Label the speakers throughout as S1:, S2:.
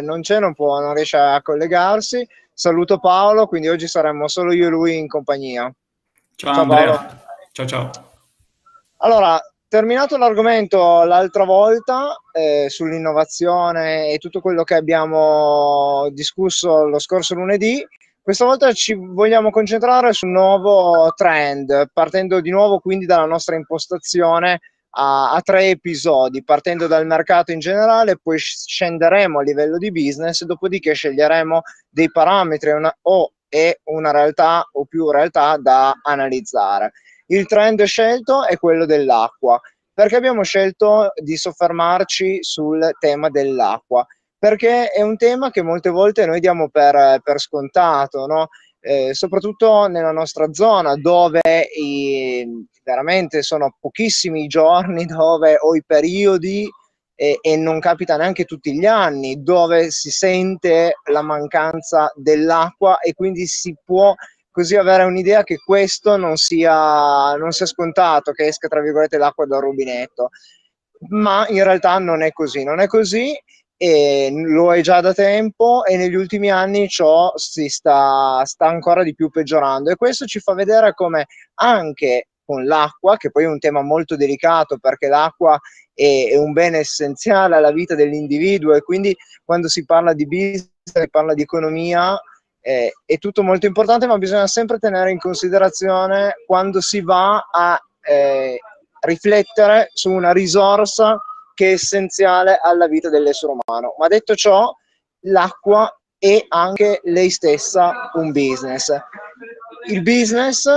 S1: non c'è, non, può, non riesce a collegarsi. Saluto Paolo, quindi oggi saremmo solo io e lui in compagnia.
S2: Ciao, ciao Andrea. Paolo. Ciao ciao.
S1: Allora, terminato l'argomento l'altra volta eh, sull'innovazione e tutto quello che abbiamo discusso lo scorso lunedì, questa volta ci vogliamo concentrare sul nuovo trend, partendo di nuovo quindi dalla nostra impostazione a, a, tre episodi, partendo dal mercato in generale, poi scenderemo a livello di business, dopodiché sceglieremo dei parametri una, o e una realtà o più realtà da analizzare. Il trend scelto è quello dell'acqua. Perché abbiamo scelto di soffermarci sul tema dell'acqua? Perché è un tema che molte volte noi diamo per, per scontato, no? Eh, soprattutto nella nostra zona dove i, veramente sono pochissimi i giorni dove ho i periodi e, e, non capita neanche tutti gli anni dove si sente la mancanza dell'acqua e quindi si può così avere un'idea che questo non sia, non sia scontato, che esca tra virgolette l'acqua dal rubinetto. Ma in realtà non è così, non è così e lo è già da tempo e negli ultimi anni ciò si sta, sta ancora di più peggiorando. E questo ci fa vedere come anche con l'acqua, che poi è un tema molto delicato perché l'acqua è, è un bene essenziale alla vita dell'individuo e quindi quando si parla di business, si parla di economia, eh, è tutto molto importante, ma bisogna sempre tenere in considerazione quando si va a eh, riflettere su una risorsa che è essenziale alla vita dell'essere umano. Ma detto ciò, l'acqua è anche lei stessa un business. Il business,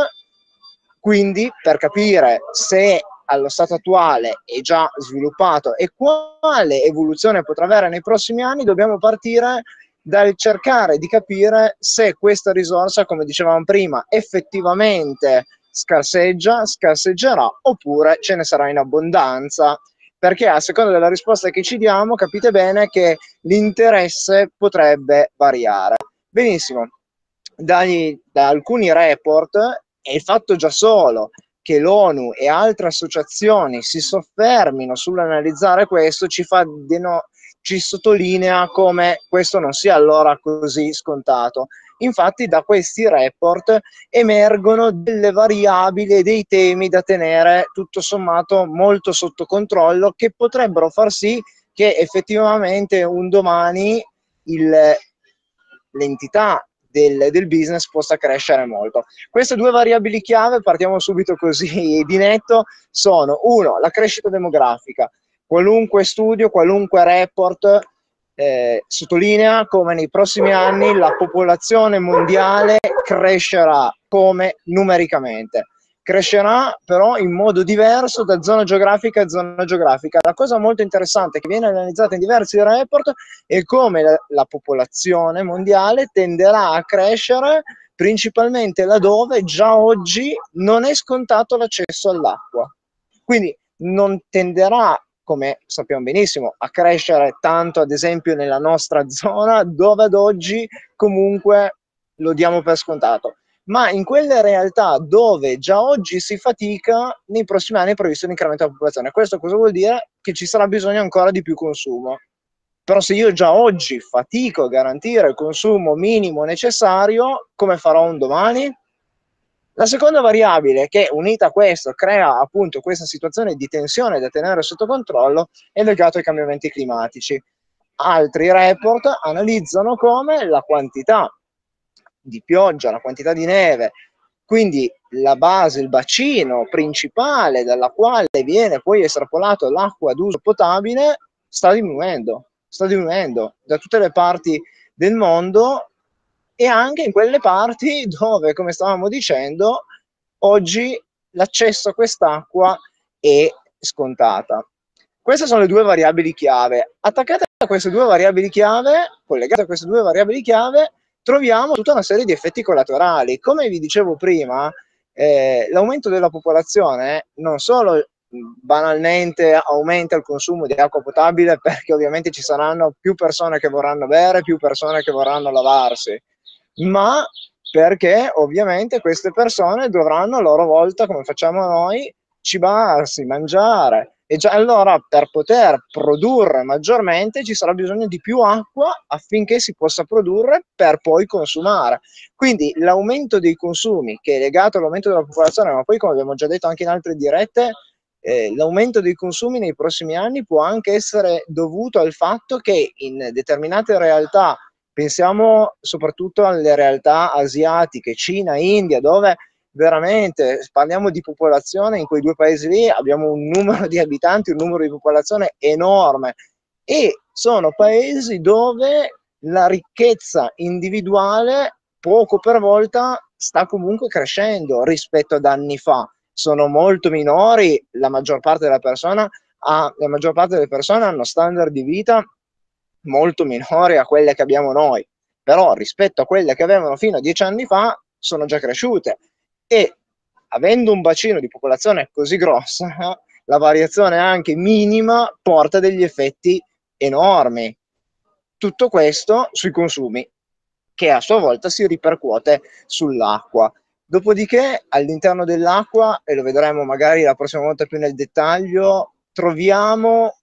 S1: quindi, per capire se allo stato attuale è già sviluppato e quale evoluzione potrà avere nei prossimi anni, dobbiamo partire dal cercare di capire se questa risorsa, come dicevamo prima, effettivamente scarseggia, scarseggerà oppure ce ne sarà in abbondanza perché a seconda della risposta che ci diamo capite bene che l'interesse potrebbe variare. Benissimo, Dagli, da alcuni report e il fatto già solo che l'ONU e altre associazioni si soffermino sull'analizzare questo ci, fa deno- ci sottolinea come questo non sia allora così scontato. Infatti da questi report emergono delle variabili e dei temi da tenere tutto sommato molto sotto controllo che potrebbero far sì che effettivamente un domani il, l'entità del, del, business possa crescere molto. Queste due variabili chiave, partiamo subito così di netto, sono uno, la crescita demografica. Qualunque studio, qualunque report eh, sottolinea come nei prossimi anni la popolazione mondiale crescerà come numericamente. Crescerà però in modo diverso da zona geografica a zona geografica. La cosa molto interessante che viene analizzata in diversi report è come la, la popolazione mondiale tenderà a crescere principalmente laddove già oggi non è scontato l'accesso all'acqua. Quindi non tenderà come sappiamo benissimo, a crescere tanto ad esempio nella nostra zona dove ad oggi comunque lo diamo per scontato. Ma in quelle realtà dove già oggi si fatica, nei prossimi anni è previsto un incremento della popolazione. Questo cosa vuol dire? Che ci sarà bisogno ancora di più consumo. Però se io già oggi fatico a garantire il consumo minimo necessario, come farò un domani? La seconda variabile che unita a questo crea appunto questa situazione di tensione da tenere sotto controllo è legato ai cambiamenti climatici. Altri report analizzano come la quantità di pioggia, la quantità di neve, quindi la base, il bacino principale dalla quale viene poi estrapolato l'acqua d'uso potabile sta diminuendo, sta diminuendo da tutte le parti del mondo e anche in quelle parti dove, come stavamo dicendo, oggi l'accesso a quest'acqua è scontata. Queste sono le due variabili chiave. Attaccate a queste due variabili chiave, collegate a queste due variabili chiave, troviamo tutta una serie di effetti collaterali. Come vi dicevo prima, eh, l'aumento della popolazione non solo banalmente aumenta il consumo di acqua potabile perché ovviamente ci saranno più persone che vorranno bere, più persone che vorranno lavarsi, ma perché ovviamente queste persone dovranno a loro volta, come facciamo noi, cibarsi, mangiare E già allora per poter produrre maggiormente ci sarà bisogno di più acqua affinché si possa produrre per poi consumare. Quindi l'aumento dei consumi, che è legato all'aumento della popolazione, ma poi come abbiamo già detto anche in altre dirette, eh, l'aumento dei consumi nei prossimi anni può anche essere dovuto al fatto che in determinate realtà, pensiamo soprattutto alle realtà asiatiche, Cina, India, dove veramente parliamo di popolazione in quei due paesi lì abbiamo un numero di abitanti un numero di popolazione enorme. E sono paesi dove la ricchezza individuale poco per volta sta comunque crescendo rispetto ad anni fa. Sono molto minori la maggior parte della persona ha, la maggior parte delle persone hanno standard di vita molto minori a quelle che abbiamo noi però rispetto a quelle che avevano fino a dieci anni fa sono già cresciute e avendo un bacino di popolazione così grossa, la variazione anche minima porta degli effetti enormi. Tutto questo sui consumi, che a sua volta si ripercuote sull'acqua. Dopodiché all'interno dell'acqua, e lo vedremo magari la prossima volta più nel dettaglio, troviamo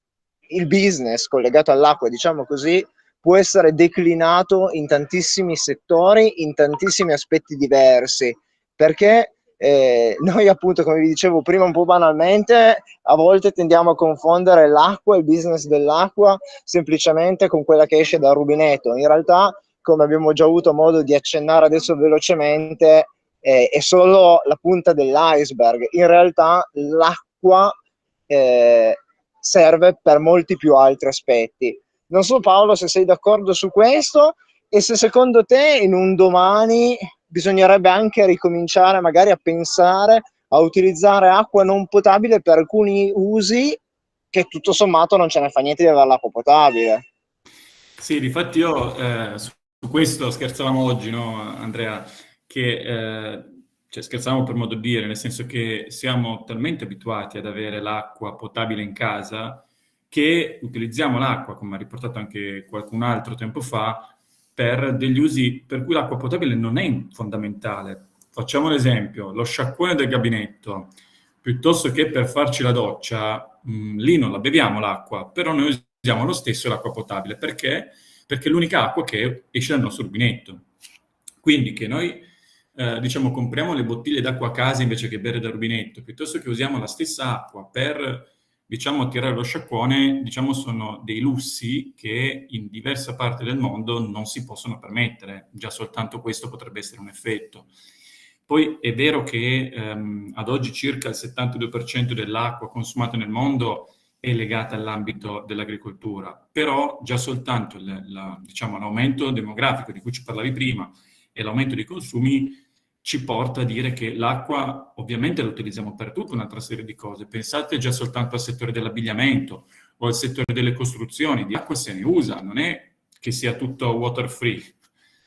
S1: il business collegato all'acqua, diciamo così, può essere declinato in tantissimi settori, in tantissimi aspetti diversi. Perché eh, noi appunto come vi dicevo prima un po' banalmente a volte tendiamo a confondere l'acqua il business dell'acqua semplicemente con quella che esce dal rubinetto. In realtà come abbiamo già avuto modo di accennare adesso velocemente eh, è solo la punta dell'iceberg. In realtà l'acqua eh, serve per molti più altri aspetti non so Paolo se sei d'accordo su questo e se secondo te in un domani bisognerebbe anche ricominciare magari a pensare a utilizzare acqua non potabile per alcuni usi che tutto sommato non ce ne fa niente di avere l'acqua potabile.
S2: Sì, difatti io eh, su questo scherzavamo oggi, no, Andrea, che eh, cioè, scherzavamo per modo di dire, nel senso che siamo talmente abituati ad avere l'acqua potabile in casa che utilizziamo l'acqua, come ha riportato anche qualcun altro tempo fa, per degli usi per cui l'acqua potabile non è fondamentale. Facciamo l'esempio, lo sciacquone del gabinetto, piuttosto che per farci la doccia, mh, mm, lì non la beviamo l'acqua, però noi usiamo lo stesso l'acqua potabile. Perché? Perché è l'unica acqua che esce dal nostro rubinetto. Quindi che noi, eh, diciamo, compriamo le bottiglie d'acqua a casa invece che bere dal rubinetto, piuttosto che usiamo la stessa acqua per diciamo, tirare lo sciacquone, diciamo, sono dei lussi che in diverse parti del mondo non si possono permettere. Già soltanto questo potrebbe essere un effetto. Poi è vero che ehm, ad oggi circa il 72% dell'acqua consumata nel mondo è legata all'ambito dell'agricoltura, però già soltanto il, la, diciamo, l'aumento demografico di cui ci parlavi prima e l'aumento dei consumi ci porta a dire che l'acqua ovviamente la utilizziamo per tutta un'altra serie di cose. Pensate già soltanto al settore dell'abbigliamento o al settore delle costruzioni, di acqua se ne usa, non è che sia tutto water free,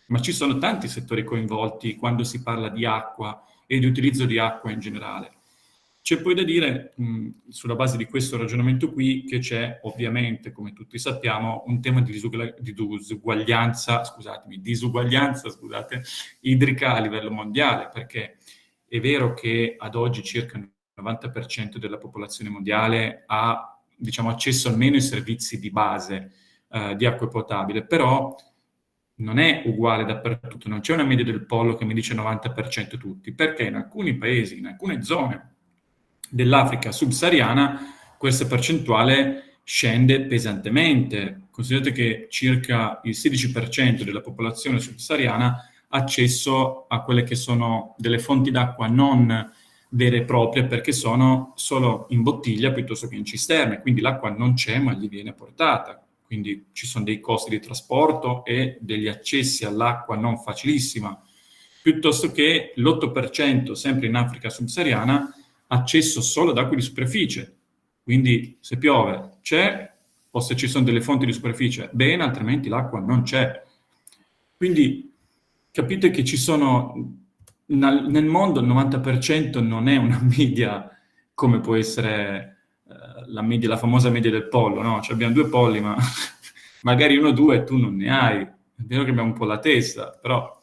S2: ma ci sono tanti settori coinvolti quando si parla di acqua e di utilizzo di acqua in generale. C'è poi da dire, mh, sulla base di questo ragionamento qui, che c'è ovviamente, come tutti sappiamo, un tema di, disugua- di disuguaglianza, scusatemi, disuguaglianza, scusate, idrica a livello mondiale, perché è vero che ad oggi circa il 90% della popolazione mondiale ha, diciamo, accesso almeno ai servizi di base eh, di acqua potabile, però non è uguale dappertutto, non c'è una media del pollo che mi dice 90% tutti, perché in alcuni paesi, in alcune zone, dell'Africa subsahariana questa percentuale scende pesantemente. Considerate che circa il 16% della popolazione subsahariana ha accesso a quelle che sono delle fonti d'acqua non vere e proprie perché sono solo in bottiglia piuttosto che in cisterne, quindi l'acqua non c'è ma gli viene portata. Quindi ci sono dei costi di trasporto e degli accessi all'acqua non facilissima, piuttosto che l'8% sempre in Africa subsahariana accesso solo ad acque di superficie. Quindi se piove c'è, o se ci sono delle fonti di superficie, bene, altrimenti l'acqua non c'è. Quindi capite che ci sono, nel mondo il 90% non è una media come può essere eh, la, media, la famosa media del pollo, no? Cioè abbiamo due polli, ma magari uno o due tu non ne hai. È vero che abbiamo un po' la testa, però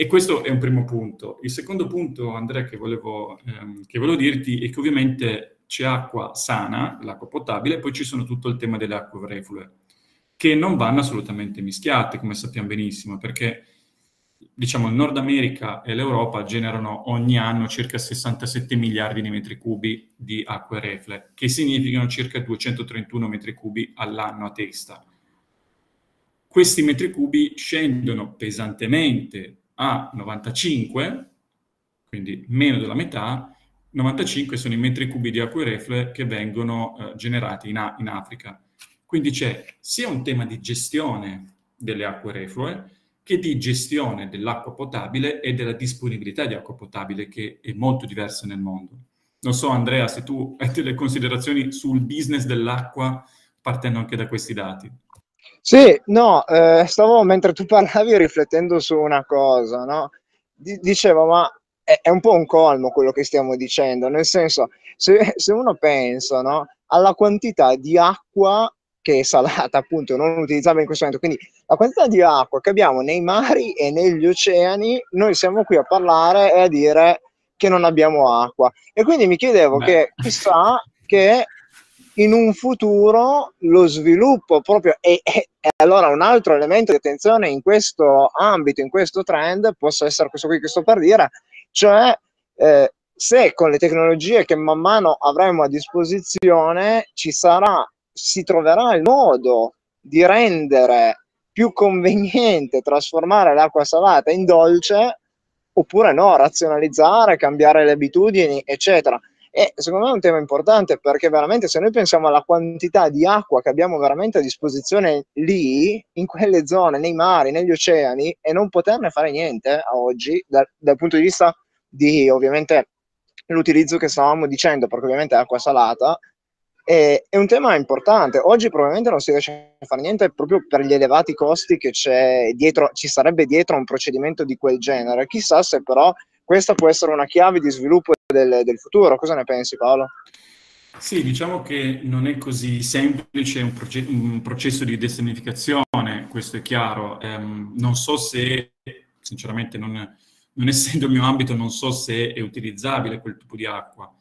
S2: e questo è un primo punto. Il secondo punto, Andrea, che volevo, ehm, che volevo dirti è che ovviamente c'è acqua sana, l'acqua potabile, e poi ci sono tutto il tema delle acque reflue, che non vanno assolutamente mischiate, come sappiamo benissimo, perché diciamo il Nord America e l'Europa generano ogni anno circa 67 miliardi di metri cubi di acque reflue, che significano circa 231 metri cubi all'anno a testa. Questi metri cubi scendono pesantemente a 95, quindi meno della metà, 95 sono i metri cubi di acque reflue che vengono eh, generati in, in, Africa. Quindi c'è sia un tema di gestione delle acque reflue che di gestione dell'acqua potabile e della disponibilità di acqua potabile che è molto diversa nel mondo. Non so Andrea se tu hai delle considerazioni sul business dell'acqua partendo anche da questi dati.
S1: Sì, no, eh, stavo mentre tu parlavi riflettendo su una cosa, no? D- dicevo, ma è, è, un po' un colmo quello che stiamo dicendo, nel senso, se, se uno pensa no, alla quantità di acqua che è salata, appunto, non utilizzabile in questo momento, quindi la quantità di acqua che abbiamo nei mari e negli oceani, noi siamo qui a parlare e a dire che non abbiamo acqua. E quindi mi chiedevo Beh. che chissà che in un futuro lo sviluppo proprio e, e, e, allora un altro elemento di attenzione in questo ambito, in questo trend, possa essere questo qui che sto per dire, cioè eh, se con le tecnologie che man mano avremo a disposizione ci sarà, si troverà il modo di rendere più conveniente trasformare l'acqua salata in dolce oppure no, razionalizzare, cambiare le abitudini, eccetera. E secondo me è un tema importante perché veramente se noi pensiamo alla quantità di acqua che abbiamo veramente a disposizione lì, in quelle zone, nei mari, negli oceani, e non poterne fare niente a oggi, dal, dal punto di vista di ovviamente l'utilizzo che stavamo dicendo, perché ovviamente è acqua salata, è, un tema importante. Oggi probabilmente non si riesce a fare niente proprio per gli elevati costi che dietro, ci sarebbe dietro un procedimento di quel genere. Chissà se però questa può essere una chiave di sviluppo del, del futuro. Cosa ne pensi Paolo?
S2: Sì, diciamo che non è così semplice un, proce- un processo di desertificazione, questo è chiaro. Um, non so se, sinceramente, non, non, essendo il mio ambito, non so se è utilizzabile quel tipo di acqua.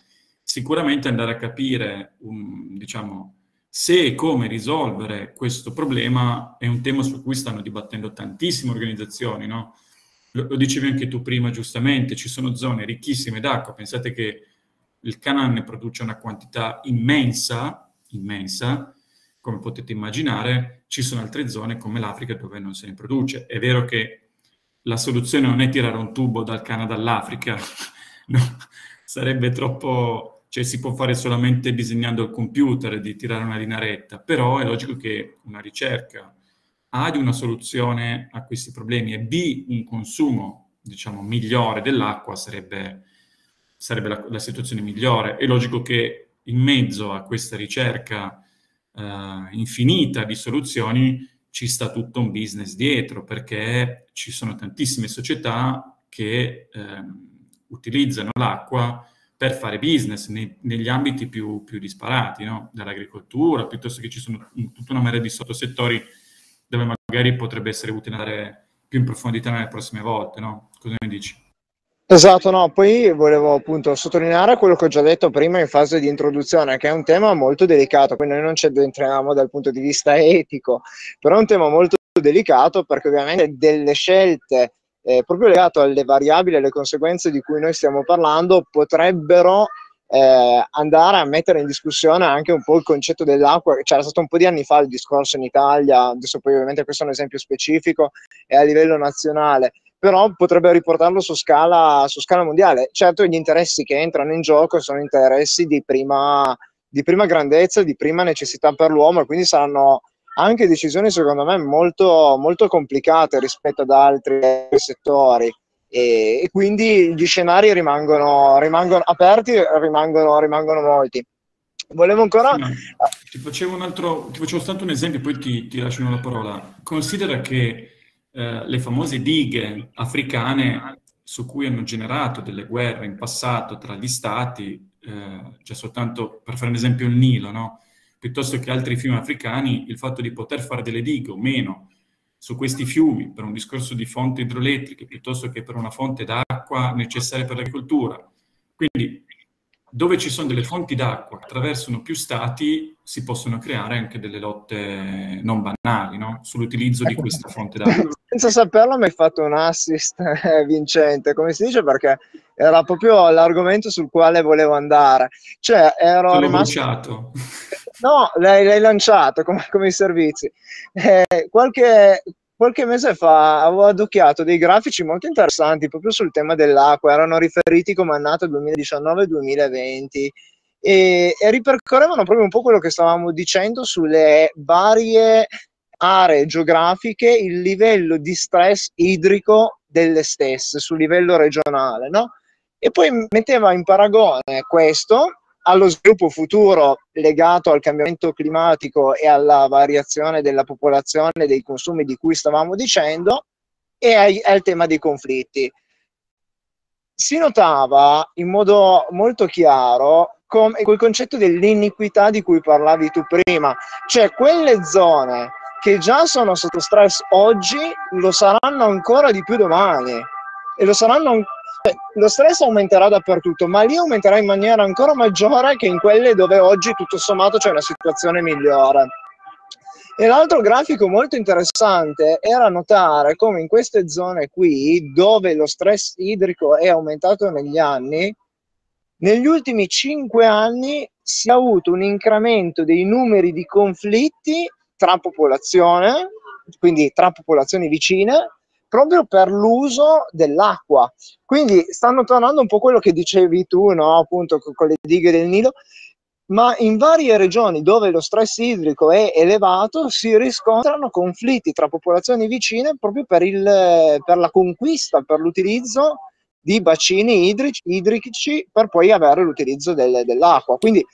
S2: Sicuramente andare a capire, um, diciamo, se e come risolvere questo problema è un tema su cui stanno dibattendo tantissime organizzazioni, no? Lo, lo dicevi anche tu prima giustamente, ci sono zone ricchissime d'acqua, pensate che il Canaan produce una quantità immensa, immensa, come potete immaginare, ci sono altre zone come l'Africa dove non se ne produce. È vero che la soluzione non è tirare un tubo dal Canada all'Africa, no, sarebbe troppo, cioè si può fare solamente disegnando il computer di tirare una linea retta, però è logico che una ricerca, a di una soluzione a questi problemi e B un consumo, diciamo, migliore dell'acqua sarebbe, sarebbe la, la, situazione migliore. È logico che in mezzo a questa ricerca eh, infinita di soluzioni ci sta tutto un business dietro, perché ci sono tantissime società che eh, utilizzano l'acqua per fare business nei, negli ambiti più, più disparati, no? dall'agricoltura, piuttosto che ci sono tutta una marea di sottosettori dove magari potrebbe essere utile andare più in profondità nelle prossime volte, no? Cosa ne dici?
S1: Esatto, no, poi volevo appunto sottolineare quello che ho già detto prima in fase di introduzione, che è un tema molto delicato, quindi noi non ci addentriamo dal punto di vista etico, però è un tema molto delicato perché ovviamente delle scelte eh, proprio legato alle variabili e alle conseguenze di cui noi stiamo parlando potrebbero eh, andare a mettere in discussione anche un po' il concetto dell'acqua. C'era stato un po' di anni fa il discorso in Italia, adesso poi ovviamente questo è un esempio specifico e a livello nazionale, però potrebbe riportarlo su scala, su scala mondiale. Certo gli interessi che entrano in gioco sono interessi di prima, di prima grandezza, di prima necessità per l'uomo e quindi saranno anche decisioni secondo me molto, molto complicate rispetto ad altri settori e, e quindi gli scenari rimangono, rimangono aperti, rimangono, rimangono molti. Volevo ancora... No.
S2: Ti facevo un altro, ti facevo soltanto un esempio, poi ti, ti lascio la parola. Considera che eh, le famose dighe africane su cui hanno generato delle guerre in passato tra gli stati, eh, cioè soltanto per fare un esempio il Nilo, no? piuttosto che altri fiumi africani, il fatto di poter fare delle dighe o meno su questi fiumi per un discorso di fonti idroelettriche piuttosto che per una fonte d'acqua necessaria per l'agricoltura. Quindi dove ci sono delle fonti d'acqua che attraversano più stati si possono creare anche delle lotte non banali no? sull'utilizzo di questa fonte d'acqua.
S1: Senza saperlo mi hai fatto un assist eh, vincente, come si dice, perché era proprio l'argomento sul quale volevo andare. Cioè, ero
S2: Te
S1: rimasto...
S2: bruciato.
S1: No, l'hai, l'hai lanciato come, come, i servizi. Eh, qualche, qualche mese fa avevo adocchiato dei grafici molto interessanti proprio sul tema dell'acqua, erano riferiti come annata 2019-2020 e, e ripercorrevano proprio un po' quello che stavamo dicendo sulle varie aree geografiche, il livello di stress idrico delle stesse sul livello regionale, no? E poi metteva in paragone questo allo sviluppo futuro legato al cambiamento climatico e alla variazione della popolazione, dei consumi di cui stavamo dicendo, e ai, al tema dei conflitti. Si notava in modo molto chiro come quel concetto dell'iniquità di cui parlavi tu prima, cioè quelle zone che già sono sotto stress oggi lo saranno ancora di più domani e lo saranno ancora lo stress aumenterà dappertutto, ma lì aumenterà in maniera ancora maggiore che in quelle dove oggi tutto sommato c'è una situazione migliore. E l'altro grafico molto interessante era notare come in queste zone qui, dove lo stress idrico è aumentato negli anni, negli ultimi cinque anni si è avuto un incremento dei numeri di conflitti tra popolazione, quindi tra popolazioni vicine, proprio per l'uso dell'acqua. Quindi stanno tornando un po' quello che dicevi tu, no? appunto con le dighe del Nilo, ma in varie regioni dove lo stress idrico è elevato si riscontrano conflitti tra popolazioni vicine proprio per, il, per la conquista, per l'utilizzo di bacini idrici, idrici per poi avere l'utilizzo del, dell'acqua. Quindi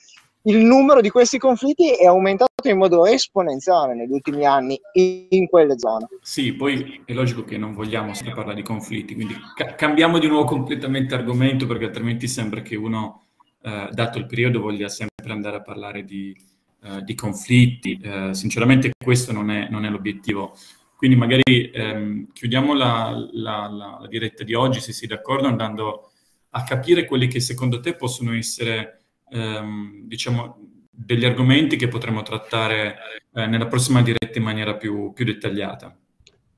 S1: il numero di questi conflitti è aumentato in modo esponenziale negli ultimi anni in, quelle zone.
S2: Sì, poi è logico che non vogliamo sempre parlare di conflitti, quindi ca- cambiamo di nuovo completamente argomento perché altrimenti sembra che uno, eh, dato il periodo, voglia sempre andare a parlare di, eh, di conflitti. Eh, sinceramente questo non è, non è, l'obiettivo. Quindi magari ehm, chiudiamo la, la, la, la diretta di oggi, se sei d'accordo, andando a capire quelli che secondo te possono essere ehm, diciamo, degli argomenti che potremo trattare eh, nella prossima diretta in maniera più, più, dettagliata.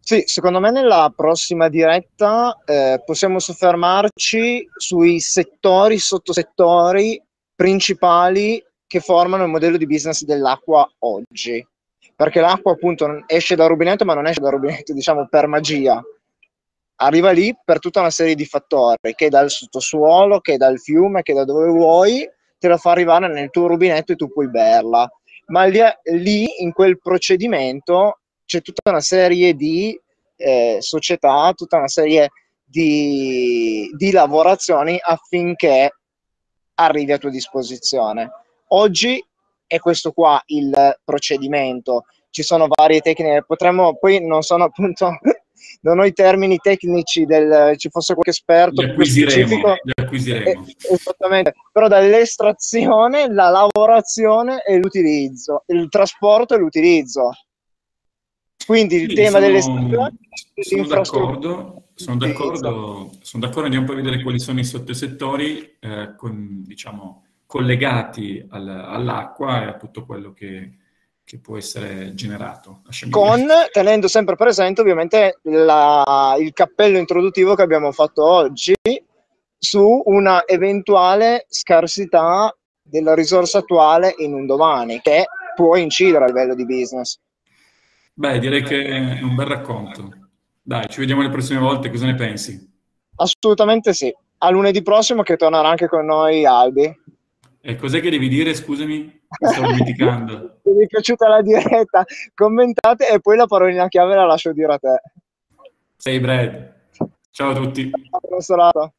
S1: Sì, secondo me nella prossima diretta eh, possiamo soffermarci sui settori, sottosettori principali che formano il modello di business dell'acqua oggi. Perché l'acqua appunto esce dal rubinetto, ma non esce dal rubinetto, diciamo, per magia. Arriva lì per tutta una serie di fattori, che dal sottosuolo, che dal fiume, che da dove vuoi, te la fa arrivare nel tuo rubinetto e tu puoi berla. Ma lì, lì in quel procedimento c'è tutta una serie di eh, società, tutta una serie di, di lavorazioni affinché arrivi a tua disposizione. Oggi è questo qua il procedimento. Ci sono varie tecniche, potremmo, poi non sono appunto non ho i termini tecnici del ci fosse qualche esperto
S2: li acquisiremo, li acquisiremo.
S1: Eh, esattamente. Però dall'estrazione la lavorazione e l'utilizzo il trasporto e l'utilizzo. Quindi il sì, tema sono, dell'estrazione
S2: sono d'accordo sono d'accordo, sono d'accordo andiamo poi a vedere quali sono i sottosettori eh, con, diciamo, collegati al, all'acqua e a tutto quello che, che può essere generato.
S1: Con, tenendo sempre presente ovviamente la, il cappello introduttivo che abbiamo fatto oggi su una eventuale scarsità della risorsa attuale in un domani, che può incidere a livello di business.
S2: Beh, direi che è un bel racconto. Dai, ci vediamo le prossime volte, cosa ne pensi?
S1: Assolutamente sì. A lunedì prossimo che tornerà anche con noi Albi.
S2: E cos'è che devi dire, scusami? Mi stavo dimenticando.
S1: Se vi è piaciuta la diretta, commentate e poi la parolina chiave la lascio dire a te.
S2: Sei Brad. Ciao a tutti.
S1: Serata.